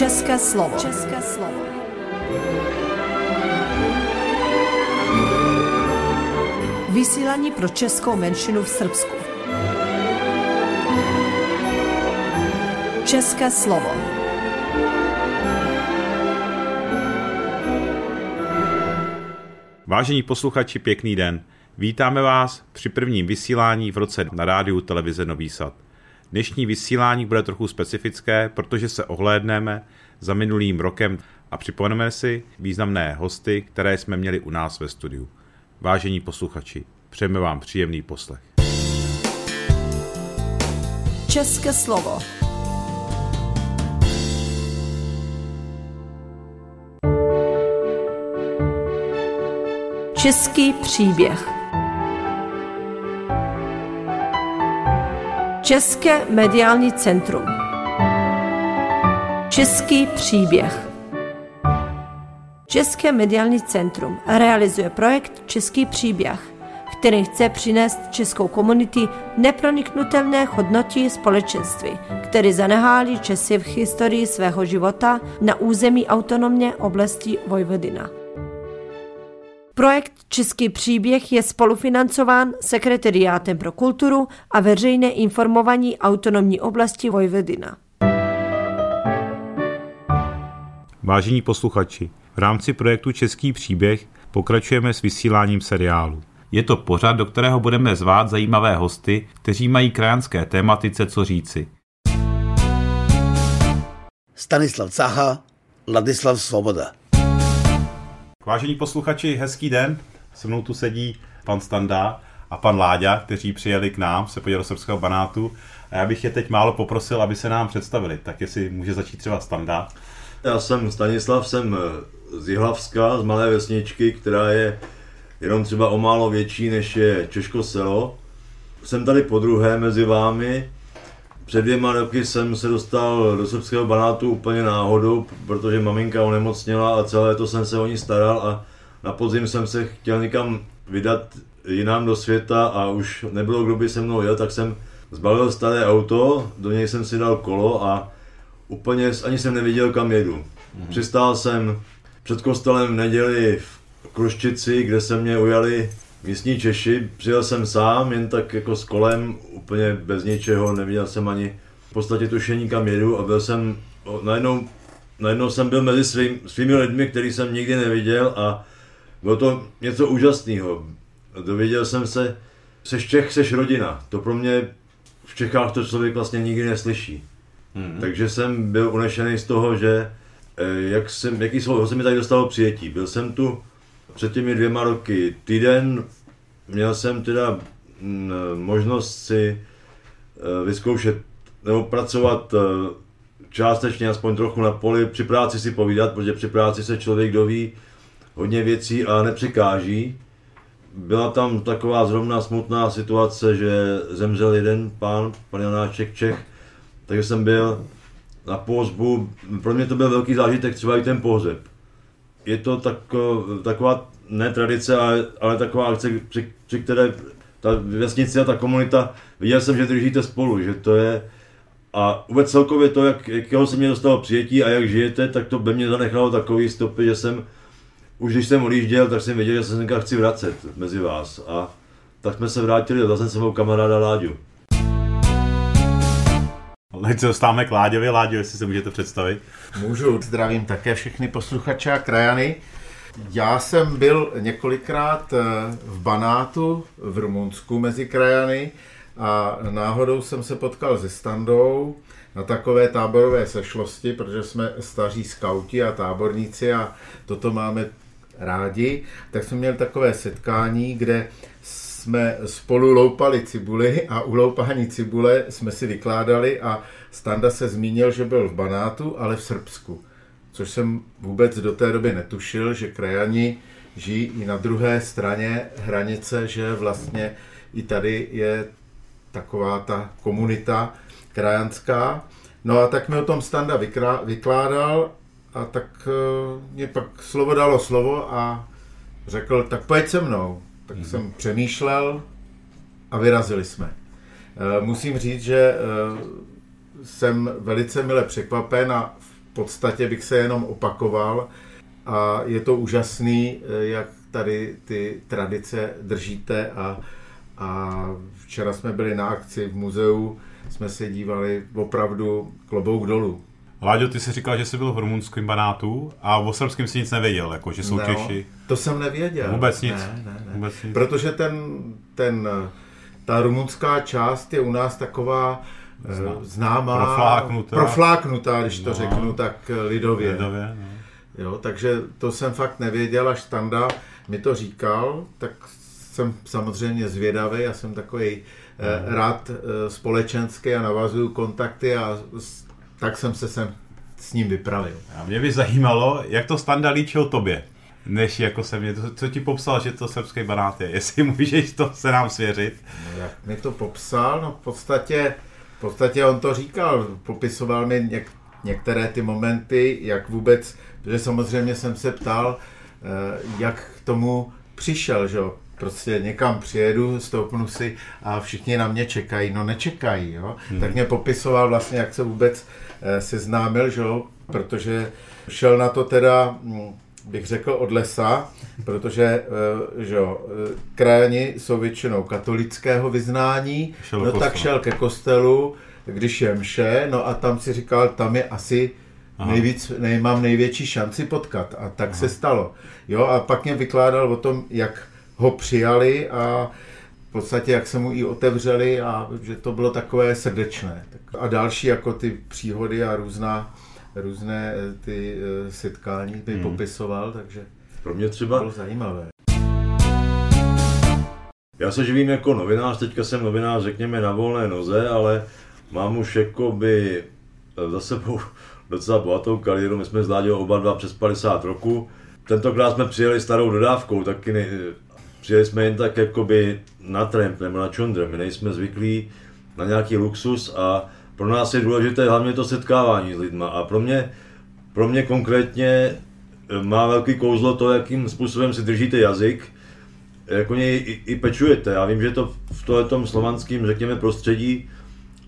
České slovo. České slovo. Vysílání pro českou menšinu v Srbsku. České slovo. Vážení posluchači, pěkný den. Vítáme vás při prvním vysílání v roce na rádiu televize Nový Sad. Dnešní vysílání bude trochu specifické, protože se ohlédneme za minulým rokem a připomeneme si významné hosty, které jsme měli u nás ve studiu. Vážení posluchači, přejeme vám příjemný poslech. České slovo. Český příběh. České mediální centrum. Český příběh. České mediální centrum realizuje projekt Český příběh, který chce přinést českou komunity neproniknutelné hodnoty společenství, které zaneháli Česi v historii svého života na území autonomně oblasti Vojvodina. Projekt Český příběh je spolufinancován Sekretariátem pro kulturu a veřejné informování autonomní oblasti Vojvodina. Vážení posluchači, v rámci projektu Český příběh pokračujeme s vysíláním seriálu. Je to pořad, do kterého budeme zvát zajímavé hosty, kteří mají krajanské tématice co říci. Stanislav Caha, Ladislav Svoboda. Vážení posluchači, hezký den. Se mnou tu sedí pan Standa a pan Láďa, kteří přijeli k nám se podívat do srbského banátu. A já bych je teď málo poprosil, aby se nám představili. Tak jestli může začít třeba Standa. Já jsem Stanislav, jsem z Jihlavska, z malé vesničky, která je jenom třeba o málo větší, než je Češko selo. Jsem tady po druhé mezi vámi. Před dvěma roky jsem se dostal do srbského banátu úplně náhodou, protože maminka onemocněla a celé to jsem se o ní staral a na podzim jsem se chtěl někam vydat jinam do světa a už nebylo, kdo by se mnou jel, tak jsem zbalil staré auto, do něj jsem si dal kolo a úplně ani jsem neviděl, kam jedu. Mm-hmm. Přistál jsem před kostelem v neděli v Kruščici, kde se mě ujali místní Češi. Přijel jsem sám, jen tak jako s kolem, úplně bez ničeho, neviděl jsem ani v podstatě tušení, kam jedu a byl jsem, najednou, najednou jsem byl mezi svým, svými lidmi, který jsem nikdy neviděl a bylo to něco úžasného. Dověděl jsem se, seš Čech, seš rodina. To pro mě v Čechách to člověk vlastně nikdy neslyší. Mm-hmm. Takže jsem byl unešený z toho, že jak jsem, jaký slovo se mi tady dostalo přijetí. Byl jsem tu před těmi dvěma roky týden, měl jsem teda mm, možnost si vyzkoušet nebo pracovat částečně, aspoň trochu na poli, při práci si povídat, protože při práci se člověk doví hodně věcí a nepřekáží. Byla tam taková zrovna smutná situace, že zemřel jeden pán, pan Janáček Čech, takže jsem byl na pohřbu, pro mě to byl velký zážitek, třeba i ten pohřeb. Je to tako, taková ne tradice, ale, ale taková akce, při, při které ta vesnice a ta komunita, viděl jsem, že držíte spolu, že to je, a vůbec celkově to, jak, jakého se mě dostalo přijetí a jak žijete, tak to by mě zanechalo takový stopy, že jsem, už když jsem odjížděl, tak jsem věděl, že se chci vracet mezi vás. A tak jsme se vrátili a zase jsem kamaráda Láďu. Teď se dostáváme k Láďovi. Láďo, jestli se můžete představit. Můžu. Zdravím také všechny posluchače a krajany. Já jsem byl několikrát eh, v Banátu v Rumunsku mezi krajany a náhodou jsem se potkal se Standou na takové táborové sešlosti, protože jsme staří skauti a táborníci a toto máme rádi, tak jsme měli takové setkání, kde jsme spolu loupali cibuly a u loupání cibule jsme si vykládali a Standa se zmínil, že byl v Banátu, ale v Srbsku. Což jsem vůbec do té doby netušil, že krajani žijí i na druhé straně hranice, že vlastně i tady je taková ta komunita krajanská. No a tak mi o tom Standa vykládal a tak uh, mě pak slovo dalo slovo a řekl, tak pojď se mnou. Tak mm-hmm. jsem přemýšlel a vyrazili jsme. Uh, musím říct, že uh, jsem velice mile překvapen a v podstatě bych se jenom opakoval a je to úžasný, eh, jak tady ty tradice držíte a, a včera jsme byli na akci v muzeu, jsme se dívali opravdu klobouk dolů. Láďo, ty jsi říkal, že jsi byl v rumunském banátu a o srbském si nic nevěděl, jako že jsou No, Češi. To jsem nevěděl. Vůbec nic. Ne, ne, ne. Vůbec nic. Protože ten, ten, ta rumunská část je u nás taková eh, Zná- známá, Profláknutá. profláknutá, když to No. řeknu tak eh, lidově. Lidově, no. Jo, takže to jsem fakt nevěděl, až Standa mi to říkal, tak jsem samozřejmě zvědavý, já jsem takový eh, rád eh, společenský a navazuju kontakty a s, tak jsem se sem s ním vypravil. A mě by zajímalo, jak to Standa líčil tobě, než jako se mě, co ti popsal, že to srbský banát je. Jestli můžeš to se nám svěřit. No, jak mi to popsal, no v podstatě, v podstatě on to říkal, popisoval mi něk, některé ty momenty, jak vůbec, protože samozřejmě jsem se ptal, eh, jak k tomu přišel, že jo, prostě někam přijedu, stoupnu si a všichni na mě čekají, no nečekají, jo, hmm. tak mě popisoval vlastně, jak se vůbec eh, seznámil, že jo, protože šel na to teda, hm, bych řekl, od lesa, protože eh, že jo, eh, krajani jsou většinou katolického vyznání, Šel no tak šel ke kostelu, když je mše, no a tam si říkal, tam je asi nejvíc, nej, mám největší šanci potkat. A tak Aha. se stalo. Jo, a pak mě vykládal o tom, jak ho přijali a v podstatě, jak se mu i otevřeli a že to bylo takové srdečné. A další jako ty příhody a různá, různé eh, ty eh, setkání by hmm. popisoval, takže Pro mě to třeba bylo zajímavé. Já se živím jako novinář, teďka jsem novinář, řekněme, na volné noze, ale mám už jakoby eh, za sebou docela bohatou kariéru. My jsme s Láďou oba dva přes 50 roku. Tentokrát jsme přijeli starou dodávkou, taky ne, přijeli jsme jen tak jakoby na tramp nebo na čundr. My nejsme zvyklí na nějaký luxus a pro nás je důležité hlavně to setkávání s lidma. A pro mě, pro mě konkrétně eh, má velký kouzlo to, jakým způsobem si držíte jazyk, jako něj i, i pečujete. Já vím, že to v tomhletom slovanském, řekněme, prostředí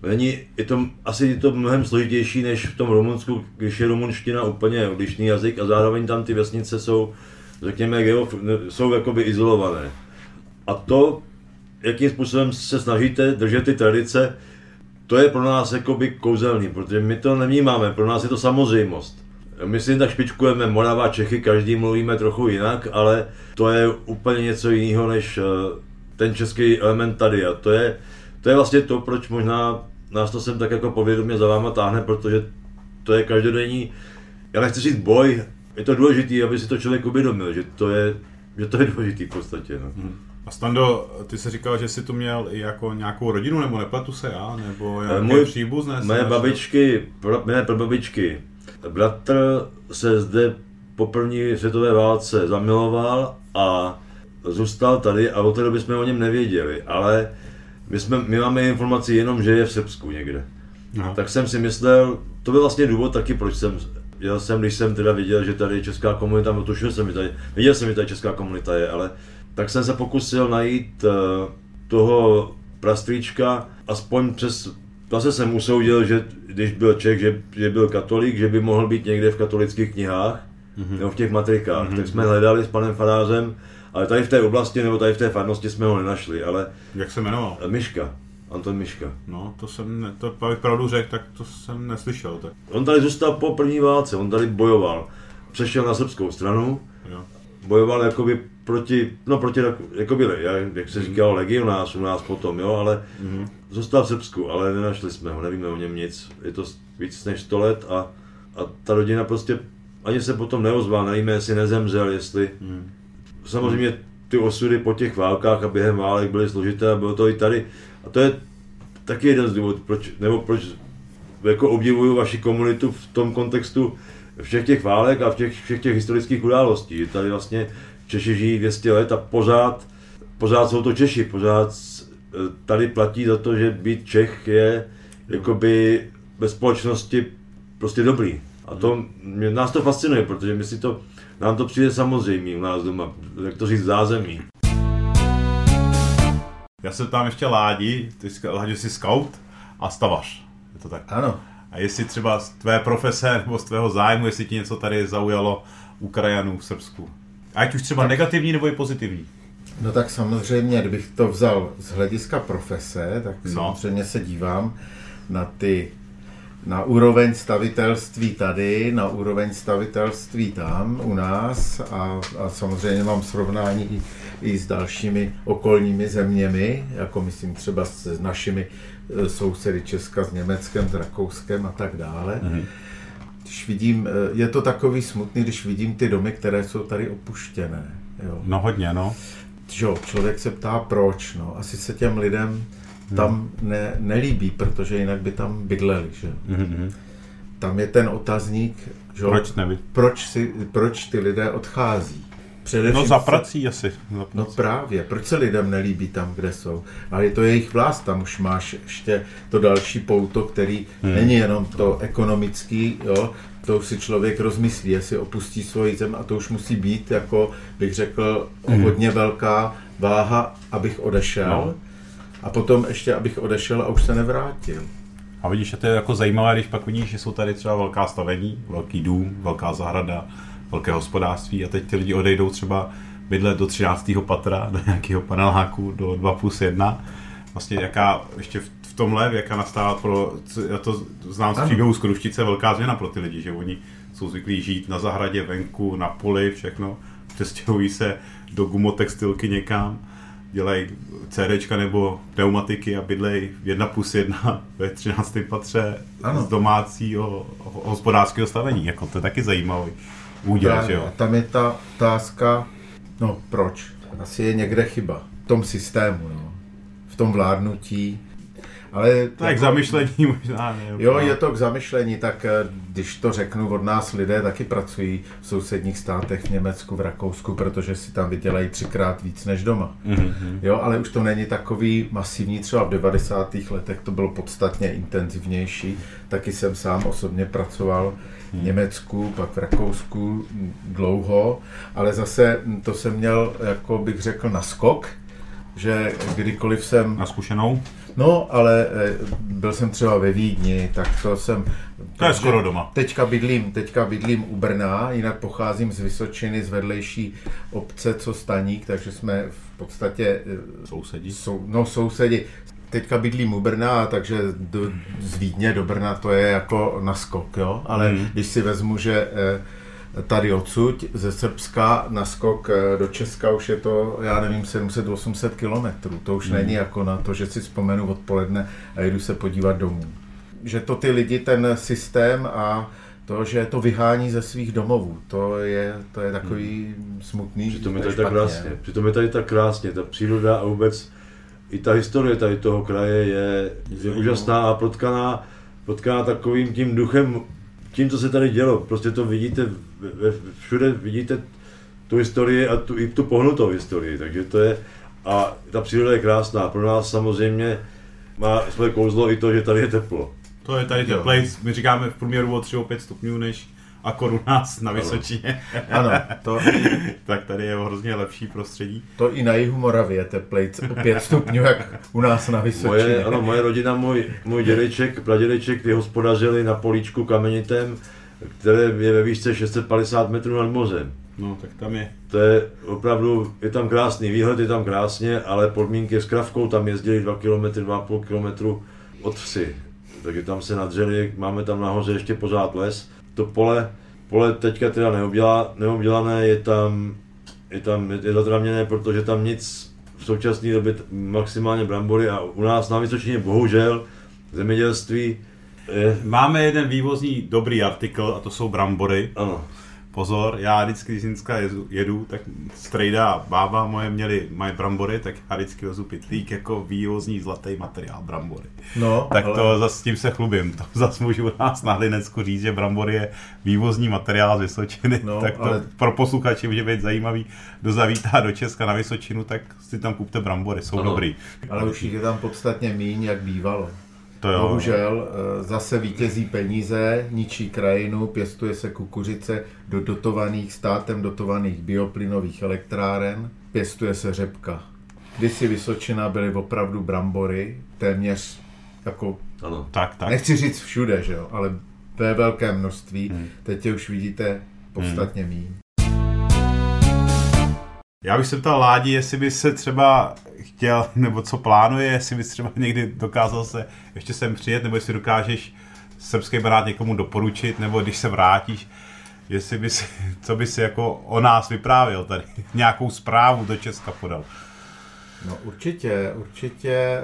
není, je to, asi je to mnohem složitější než v tom Rumunsku, když je rumunština úplně odlišný jazyk a zároveň tam ty vesnice jsou, řekněme, geo, jsou jakoby izolované. A to, jakým způsobem se snažíte držet ty tradice, to je pro nás jakoby kouzelný, protože my to nevnímáme, pro nás je to samozřejmost. My si tak špičkujeme Morava, Čechy, každý mluvíme trochu jinak, ale to je úplně něco jiného než eh, ten český element tady a to je, to je vlastně to, proč možná nás to sem tak jako povědomě za váma táhne, protože to je každodenní, já nechci říct boj, je to důležité, aby si to člověk uvědomil, že to je, že to je důležitý v podstatě. No. A Stando, ty jsi říkal, že jsi tu měl i jako nějakou rodinu, nebo nepletu se já, nebo Eh, nějaké můj- příbuzné? Moje babičky, pro, mé prababičky, bratr se zde po první světové válce zamiloval a zůstal tady a od té doby jsme o něm nevěděli, ale my, jsme, my máme informaci jenom, že je v Srbsku někde. Aha. Tak jsem si myslel, to byl vlastně důvod taky, proč jsem jel jsem, když jsem teda viděl, že tady je česká komunita, no tušil jsem, že tady, viděl jsem, že tady česká komunita je, ale tak jsem se pokusil najít uh, toho prastrýčka, aspoň přes, zase jsem usoudil, že když byl Čech, že, že byl katolík, že by mohl být někde v katolických knihách, mm-hmm. nebo v těch matrikách, mm-hmm. tak jsme hledali s panem farářem, ale tady v té oblasti nebo tady v té farnosti jsme ho nenašli, ale Jak se jmenoval? Miška, Anton Miška. No, to jsem, ne, to abych pravdu řekl, tak to jsem neslyšel. Tak, On tady zůstal po první válce, on tady bojoval. Přešel na srbskou stranu, jo. bojoval jakoby proti, no proti, jakoby, jak, se říkalo, legionář u nás potom, jo, ale mm-hmm. zůstal v Srbsku, ale nenašli jsme ho, nevíme o něm nic. Je to víc než 100 let a, a ta rodina prostě ani se potom neozval, nevíme, jestli nezemřel, jestli... Mm. Samozřejmě ty osudy po těch válkách a během válek byly složité a bylo to i tady. A to je taky jeden z důvodů, proč, nebo proč jako obdivuju vaši komunitu v tom kontextu všech těch válek a v těch, všech těch historických událostí. Tady vlastně Češi žijí 200 let a pořád, pořád jsou to Češi, pořád s- tady platí za to, že být Čech je jakoby ve společnosti prostě dobrý. A to, mě, nás to fascinuje, protože my si to, nám to přijde samozřejmé u nás doma, jak to říct, zázemí. Já se tam ještě Ládi, ty jsi, Láďo jsi scout a stavař. Je to tak? Ano. A jestli třeba z tvé profese nebo z tvého zájmu, jestli ti něco tady zaujalo u krajanů v Srbsku. Ať už třeba negativní nebo i pozitivní. No tak samozřejmě, kdybych to vzal z hlediska profese, tak No. samozřejmě se dívám na ty na úroveň stavitelství tady, na úroveň stavitelství tam u nás a, a samozřejmě mám srovnání i, s dalšími okolními zeměmi, jako myslím třeba s, s našimi e, sousedy Česka, s Německem, s Rakouskem a tak dále. Mm-hmm. Když vidím, e, je to takový smutný, když vidím ty domy, které jsou tady opuštěné. Jo No hodně, no. jo, člověk se ptá proč, no, asi se těm lidem tam ne, nelíbí, protože jinak by tam bydleli, že. Mhm. Tam je ten otazník, že Proč neví? proč, si, proč ty lidé odchází. Především No za se- prací asi. Za No právě, proč se lidem nelíbí tam, kde jsou? Ale je to jejich vlast, tam už máš ještě to další pouto, který hmm. není jenom to ekonomický, jo, to už si člověk rozmyslí, jestli opustí svoji zem a to už musí být, jako bych řekl, hmm. hodně velká váha, abych odešel. No. No. A potom ještě, abych odešel a už se nevrátil. A vidíš, že to je jako zajímavé, když pak vidíš, že jsou tady třeba velká stavení, velký dům, velká zahrada, velké hospodářství a teď ty lidi odejdou třeba bydlet do 13. patra, do nějakého paneláku, do 2 plus 1. Vlastně jaká, ještě v, v tomhle, jaká nastává pro, já to znám z příběhu z Kruštice, velká změna pro ty lidi, že oni jsou zvyklí žít na zahradě, venku, na poli, všechno, přestěhují se do gumotextilky někam, dělají CDčka nebo pneumatiky a bydlej 1 plus 1 ve 13. patře Ano. z domácího ho- hospodářského stavení. Jako to je taky zajímavý úděl, že Právě. jo? A tam je ta otázka, no proč? Asi je někde chyba. V tom systému, no. v tom vládnutí. Ale Tak zamyšlení možná ne. Jo, je to k zamyšlení, tak eh, když to řeknu, od nás lidé taky pracují v sousedních státech, v Německu, v Rakousku, protože si tam vydělají třikrát víc než doma. Mhm. Jo, ale už to není takový masivní, třeba v 90. letech to bylo podstatně intenzivnější. Taky jsem sám osobně pracoval v Německu, pak v Rakousku dlouho, ale zase to jsem měl, jako bych řekl, naskok, že kdykoliv jsem Na zkušenou? No, ale eh, byl jsem třeba ve Vídni, tak to jsem... To je skoro doma. Teďka bydlím, teďka bydlím u Brna, jinak pocházím z Vysočiny, z vedlejší obce, co Staník, takže jsme v podstatě... eh, Sousedí. Sou, no, sousedi. Teďka bydlím u Brna, takže do, z Vídně do Brna to je jako naskok, jo? Ale hmm. když si vezmu, že eh, tady odsud, ze Srbska, naskok eh, do Česka už je to, já nevím, 700-800 kilometrů. To už hmm. není jako na to, že si vzpomenu odpoledne a jdu se podívat domů. Že to ty lidi, ten systém a to, že to vyhání ze svých domovů, to je, to je takový smutný. Přitom je tady tak krásně. Přitom je tady tak krásně. Ta příroda a vůbec i ta historie tady toho kraje je, je úžasná a protkaná, protkaná takovým tím duchem, tím, co se tady dělo. Prostě to vidíte, všude vidíte tu historii a tu, i tu pohnutou historii. Takže to je, a ta příroda je krásná. Pro nás samozřejmě má své kouzlo i to, že tady je teplo. To je tady teplej, my říkáme v průměru o 3 o 5 stupňů než akor u nás na Vysočině. Ano, to, tak tady je hrozně lepší prostředí. to i na jihu Moravě je teplejc o 5 stupňů, jak u nás na Vysočině. Moje, ano, moje rodina, můj, můj dědeček, pradědeček, ty hospodařili na políčku kamenitém, které je ve výšce 650 metrů nad mořem. No, tak tam je. To je opravdu, je tam krásný výhled, je tam krásně, ale podmínky s kravkou tam jezdili 2 km, 2,5 km od vsi. Takže tam se nadřeli, máme tam nahoře ještě pořád les. To pole, pole teďka teda neobdělá, neobdělané, je tam, je tam je zatraměné, protože tam nic v současné době maximálně brambory a u nás na Vysočině bohužel zemědělství Máme jeden vývozní dobrý artikl a to jsou brambory. ano, Pozor, já vždycky, když z Zinska jedu, jedu, tak strejda a bába moje měli, mají brambory, tak já vždycky vezu pitlík jako vývozní zlatý materiál brambory. No, Tak ale- to zase s tím se chlubím. To zase můžu u nás na Hlinecku říct, že brambory je vývozní materiál z Vysočiny. No, tak to ale- pro posluchače může být zajímavý. Kdo zavítá do Česka na Vysočinu, tak si tam kupte brambory, jsou Ano. dobrý. Ale už jich je tam podstatně míň, jak bývalo. To jo. Bohužel eh, zase vítězí peníze, ničí krajinu, pěstuje se kukuřice do dotovaných, státem dotovaných bioplynových elektráren, pěstuje se řepka. Kdysi Vysočina byly opravdu brambory, téměř jako, Ano. Tak, tak. nechci říct všude, že jo, ale ve velké množství. Teď je už vidíte podstatně méně. Já bych se ptal Ládi, jestli by se třeba chtěl, nebo co plánuje, jestli bys třeba někdy dokázal se ještě sem přijet, nebo jestli dokážeš srbský barát někomu doporučit, nebo když se vrátíš, jestli bys, co bys jako o nás vyprávěl tady, nějakou zprávu do Česka podal. No určitě, určitě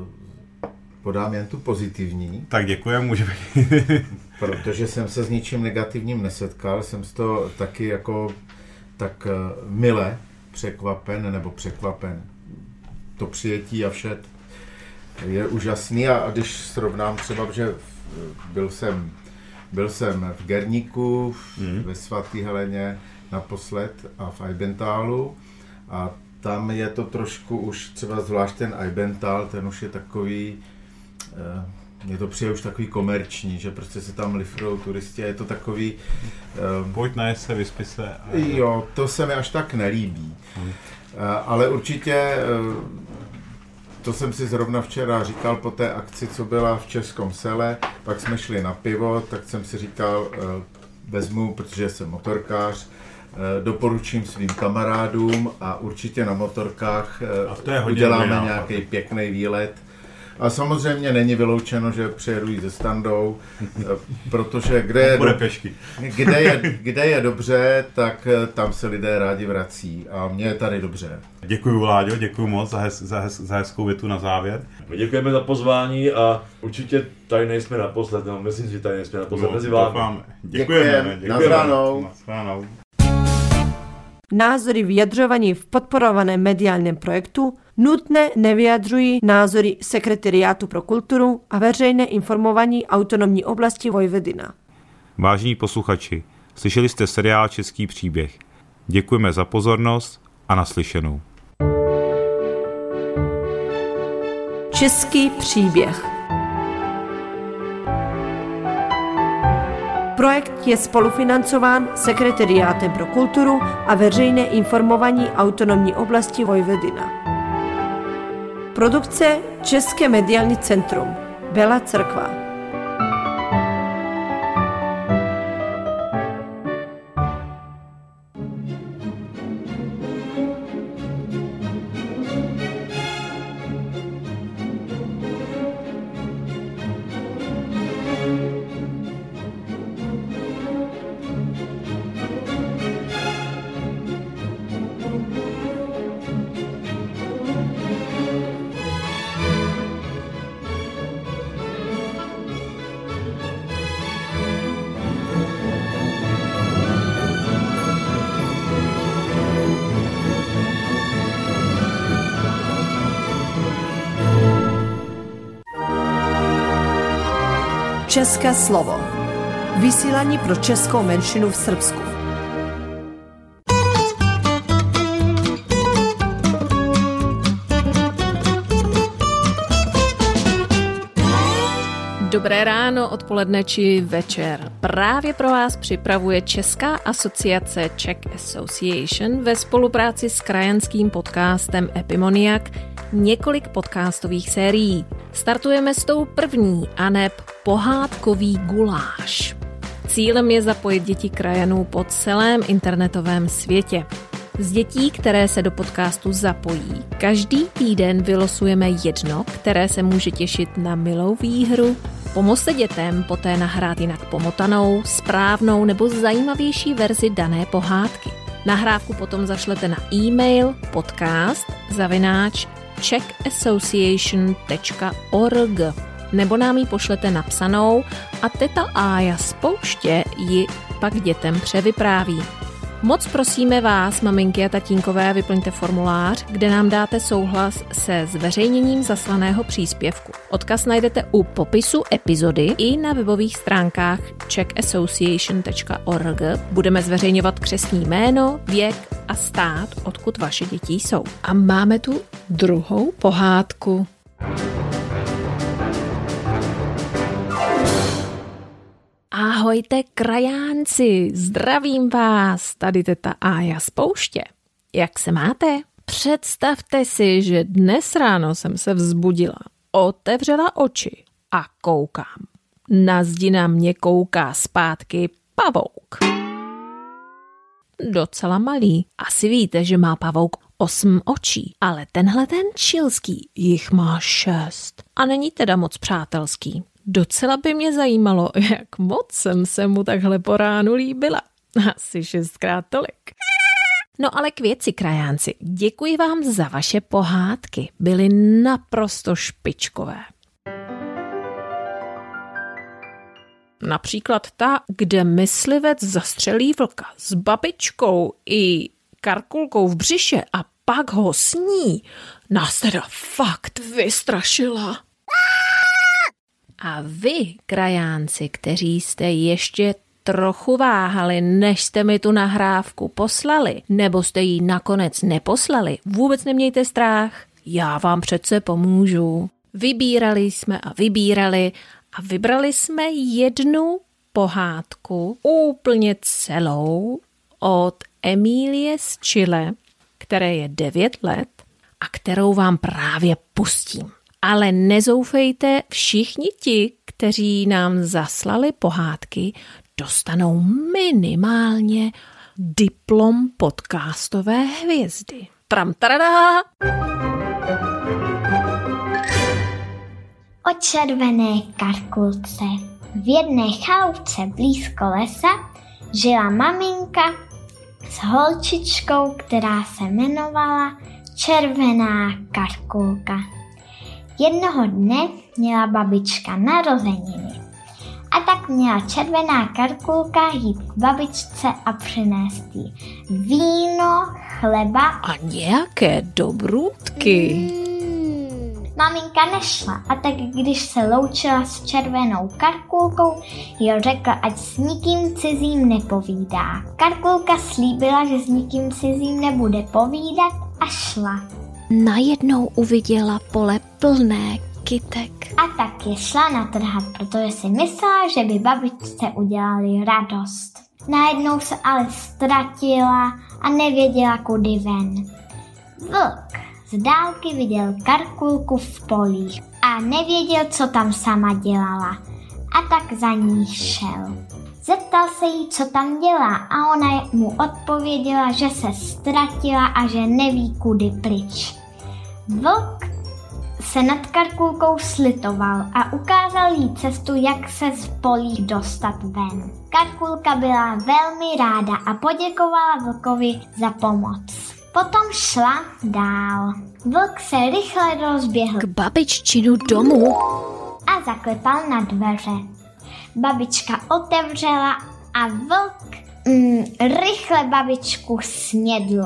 uh, podám jen tu pozitivní, Tak děkujem, můžeme. protože jsem se s ničím negativním nesetkal, jsem z toho taky jako tak uh, mile překvapen, nebo překvapen. To přijetí a vše je úžasný a, když srovnám třeba, že byl jsem, byl jsem v Gerníku, v, Mhm. ve svatý Heleně naposled a v Eibentálu a tam je to trošku už třeba zvlášť ten Eibental, ten už je takový, eh, mně to přijde už takový komerční, že prostě se tam lifrujou turisti je to takový, eh, Pojď na se, vyspí se. A... Jo, to se mi až tak nelíbí. Eh, Ale určitě, eh, to jsem si zrovna včera říkal po té akci, co byla v Českom sele, pak jsme šli na pivo, tak jsem si říkal, eh, vezmu, protože jsem motorkář, doporučím svým kamarádům a určitě na motorkách A to je hodně uděláme nějaký pěkný výlet. A samozřejmě není vyloučeno, že přijedu jí se standou, protože kde je, do, kde je, kde je dobře, tak eh, tam se lidé rádi vrací a mně je tady dobře. Děkuji, Vláďo, děkuji moc za, hez, za, hez, za hezkou větu na závěr. My děkujeme za pozvání a určitě tady nejsme naposled, no, myslím že tady nejsme naposled mezi vámi. Děkujeme. Děkujem. děkujeme. Nashledanou. Nashledanou. Názory vyjadřovaní v podporovaném mediálním projektu nutně nevyjadřují názory Sekretariátu pro kulturu a veřejné informování autonomní oblasti Vojvodina. Vážení posluchači, slyšeli jste seriál Český příběh. Děkujeme za pozornost a naslyšenou. Český příběh Projekt je spolufinancován Sekretariátem pro kulturu a veřejné informování autonomní oblasti Vojvodina. Produkce České mediální centrum Bela Crkva České slovo Vysílání pro českou menšinu v Srbsku Dobré ráno, odpoledne či večer. Právě pro vás připravuje Česká asociace Czech Association ve spolupráci s krajanským podcastem Epimoniak několik podcastových sérií. Startujeme s tou první, aneb pohádkový guláš. Cílem je zapojit děti krajanů po celém internetovém světě. Z dětí, které se do podcastu zapojí, každý týden vylosujeme jedno, které se může těšit na milou výhru. Pomozte dětem poté nahrát jinak pomotanou, správnou nebo zajímavější verzi dané pohádky. Nahrávku potom zašlete na e-mail podcast zavináč czechassociation.org nebo nám ji pošlete napsanou a teta Ája z pouště ji pak dětem převypráví. Moc prosíme vás, maminky a tatínkové, vyplňte formulář, kde nám dáte souhlas se zveřejněním zaslaného příspěvku. Odkaz najdete u popisu epizody i na webových stránkách czechassociation.org. Budeme zveřejňovat křesní jméno, věk a stát, odkud vaše děti jsou. A máme tu druhou pohádku. Ahojte krajánci, zdravím vás, tady teta Ája z pouště. Jak se máte? Představte si, že dnes ráno jsem se vzbudila. otevřela oči a koukám. Na zdi na mě kouká zpátky pavouk. Docela malý. Asi víte, že má pavouk osm očí, ale tenhle ten čilský jich má šest. A není teda moc přátelský. Docela by mě zajímalo, jak moc jsem se mu takhle po ránu líbila. Asi šestkrát tolik. No ale k věci, krajánci, děkuji vám za vaše pohádky. Byly naprosto špičkové. Například ta, kde myslivec zastřelí vlka s babičkou i karkulkou v břiše a pak ho sní, nás teda fakt vystrašila. A vy, krajánci, kteří jste ještě trochu váhali, než jste mi tu nahrávku poslali, nebo jste ji nakonec neposlali, vůbec nemějte strach, já vám přece pomůžu. Vybírali jsme a vybírali a vybrali jsme jednu pohádku úplně celou od Emílie z Chile, které je 9 let a kterou vám právě pustím. Ale nezoufejte, všichni ti, kteří nám zaslali pohádky, dostanou minimálně diplom podcastové hvězdy. Tram tarada! O červené karkulce. V jedné chalupce blízko lesa žila maminka s holčičkou, která se jmenovala Červená karkulka. Jednoho dne měla babička narozeniny. A tak měla červená karkulka jít k babičce a přinést jí víno, chleba A nějaké dobrůdky. Hmm, Maminka nešla a tak když se loučila s červenou karkulkou, jí řekla, ať s nikým cizím nepovídá. Karkulka slíbila, že s nikým cizím nebude povídat a šla. Najednou uviděla pole plné kytek. A tak je šla natrhat, protože si myslela, že by babičce udělali radost. Najednou se ale ztratila a nevěděla, kudy ven. Vlk z dálky viděl karkulku v polích a nevěděl, co tam sama dělala. A tak za ní šel. Zeptal se jí, co tam dělá a ona mu odpověděla, že se ztratila a že neví, kudy pryč. Vlk se nad Karkulkou slitoval a ukázal jí cestu, jak se z polí dostat ven. Karkulka byla velmi ráda a poděkovala Vlkovi za pomoc. Potom šla dál. Vlk se rychle rozběhl K babiččinu domu a zaklepal na dveře. Babička otevřela a vlk mm, rychle babičku snědl.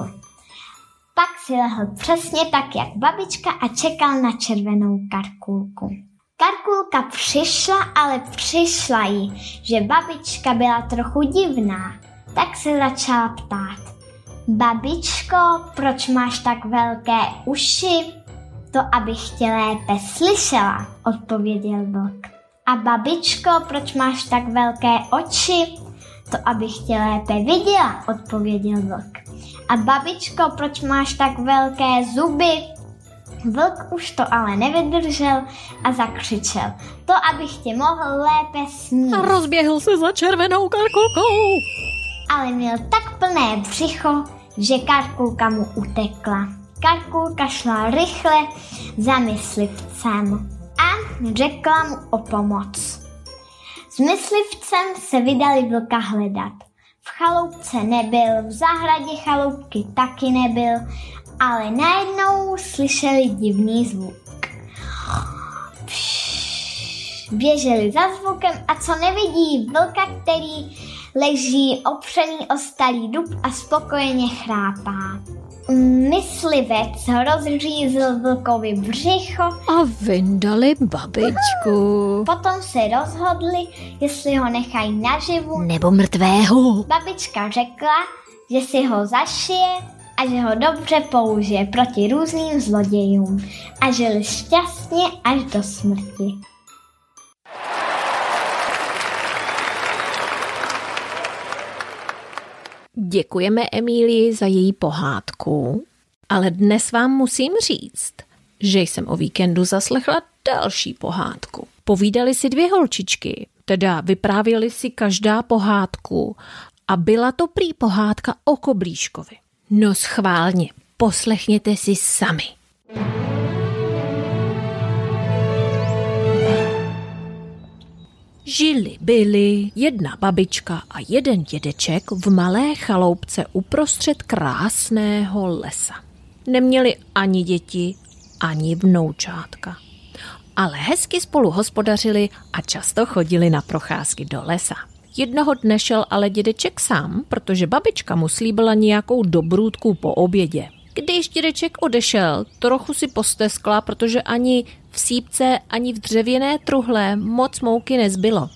Pak si lehl přesně tak, jak babička a čekal na červenou karkulku. Karkulka přišla, ale přišla jí, že babička byla trochu divná. Tak se začala ptát. Babičko, proč máš tak velké uši? To, abych tě lépe slyšela, odpověděl vlk. A babičko, proč máš tak velké oči? To, abych tě lépe viděla, odpověděl vlk. A babičko, proč máš tak velké zuby? Vlk už to ale nevydržel a zakřičel. To, abych tě mohl lépe snít. a rozběhl se za červenou karkulkou. ale měl tak plné břicho, že Karkulka mu utekla. Karkulka šla rychle za myslivcem a řekla mu o pomoc. S myslivcem se vydali vlka hledat. V chaloupce nebyl, v zahradě chaloupky taky nebyl, ale najednou slyšeli divný zvuk. Běželi za zvukem a co nevidí vlka, který leží opřený o starý dub a spokojeně chrápá. Myslivec rozřízl vlkovi břicho, A vyndali babičku. potom se rozhodli, jestli ho nechají naživu. Nebo mrtvého. Babička řekla, že si ho zašije a že ho dobře použije proti různým zlodějům a žili šťastně až do smrti. Děkujeme Emílii za její pohádku, ale dnes vám musím říct, že jsem o víkendu zaslechla další pohádku. Povídali si dvě holčičky, teda vyprávěli si každá pohádku a byla to prý pohádka o Koblíškovi. No schválně, poslechněte si sami. Žili byli jedna babička a jeden dědeček v malé chaloupce uprostřed krásného lesa. Neměli ani děti, ani vnoučátka. Ale hezky spolu hospodařili a často chodili na procházky do lesa. Jednoho dne šel ale dědeček sám, protože babička mu slíbila nějakou dobrůdku po obědě. Když dědeček odešel, trochu si posteskla, protože ani v sípce, ani v dřevěné truhle moc mouky nezbylo.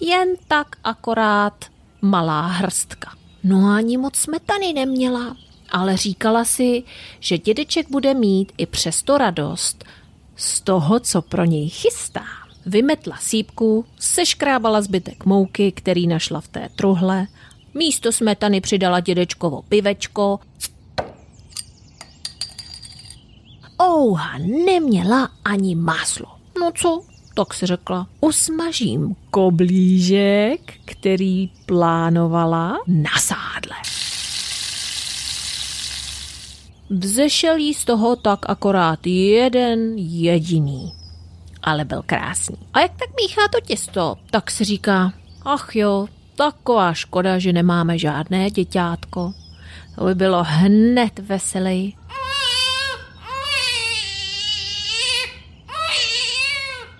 Jen tak akorát malá hrstka. No ani moc smetany neměla, ale říkala si, že dědeček bude mít i přesto radost z toho, co pro něj chystá. Vymetla sípku, seškrábala zbytek mouky, který našla v té truhle, místo smetany přidala dědečkovo pivečko, Ouha, neměla ani máslo. No co, tak si řekla, usmažím koblížek, který plánovala na sádle. Vzešel jí z toho tak akorát jeden jediný, ale byl krásný. A jak tak míchá to těsto, tak si říká, ach jo, taková škoda, že nemáme žádné děťátko. To by bylo hned veselý.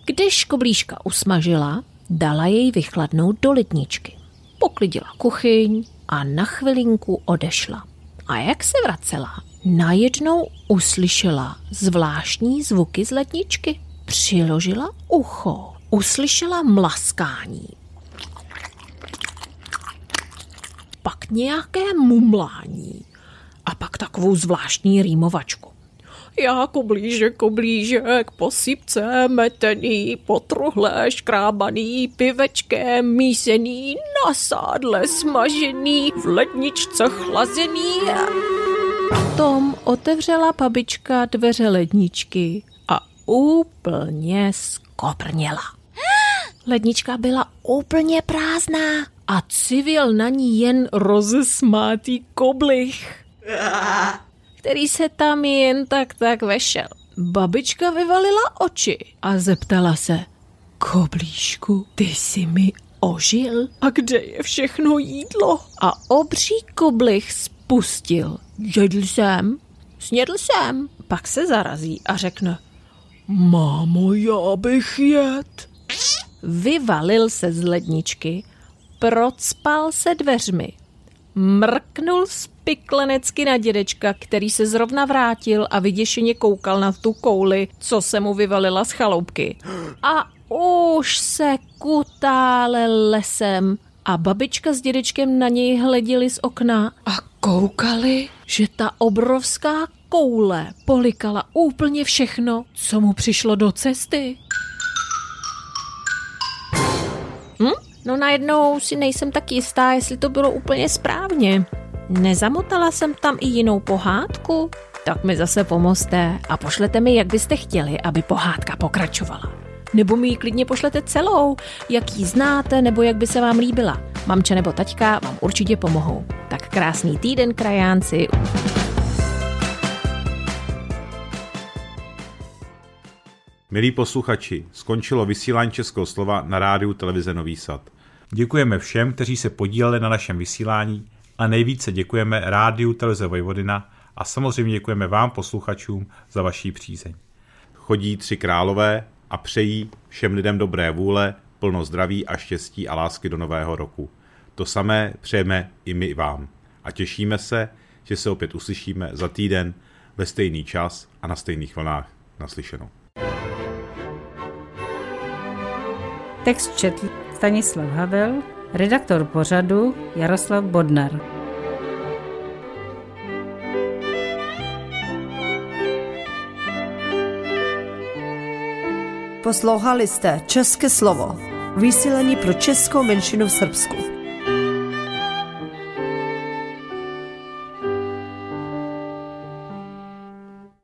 Když koblížka usmažila, dala jej vychladnout do ledničky. Poklidila kuchyň a na chvilinku odešla. A jak se vracela, najednou uslyšela zvláštní zvuky z ledničky. Přiložila ucho, uslyšela mlaskání. Pak nějaké mumlání a pak takovou zvláštní rýmovačku. Já koblížek, koblížek, posypce, metený, potruhle, škrábaný, pivečkem, mísený, na sádle smažený, v ledničce chlazený. Tom otevřela babička dveře ledničky a úplně skoprněla. Lednička byla úplně prázdná a civil na ní jen rozesmátý koblich který se tam jen tak tak vešel. Babička vyvalila oči a zeptala se, Koblíšku, ty jsi mi ožil? A kde je všechno jídlo? A obří koblich spustil. Jedl jsem, snědl jsem. Pak se zarazí a řekne, mámo, já bych jet. Vyvalil se z ledničky, procpal se dveřmi, mrknul spiklenecky na dědečka, který se zrovna vrátil a vyděšeně koukal na tu kouli, co se mu vyvalila z chaloupky. A už se kutále lesem a babička s dědečkem na něj hleděli z okna a koukali, že ta obrovská koule polikala úplně všechno, co mu přišlo do cesty. Hm? No najednou si nejsem tak jistá, jestli to bylo úplně správně. Nezamotala jsem tam i jinou pohádku? Tak mi zase pomozte a pošlete mi, jak byste chtěli, aby pohádka pokračovala. Nebo mi ji klidně pošlete celou, jak ji znáte, nebo jak by se vám líbila. Mamče nebo taťka vám určitě pomohou. Tak krásný týden, krajánci. Milí posluchači, skončilo vysílání Českého slova na rádiu televize Nový Sad. Děkujeme všem, kteří se podíleli na našem vysílání a nejvíce děkujeme rádiu televize Vojvodina a samozřejmě děkujeme vám posluchačům za vaší přízeň. Chodí tři králové a přejí všem lidem dobré vůle, plno zdraví a štěstí a lásky do nového roku. To samé přejeme i my vám. A těšíme se, že se opět uslyšíme za týden ve stejný čas a na stejných vlnách. Naslyšenou. Text četl Stanislav Havel, redaktor pořadu Jaroslav Bodnar. Poslouchali jste České slovo, vysílení pro českou menšinu v Srbsku.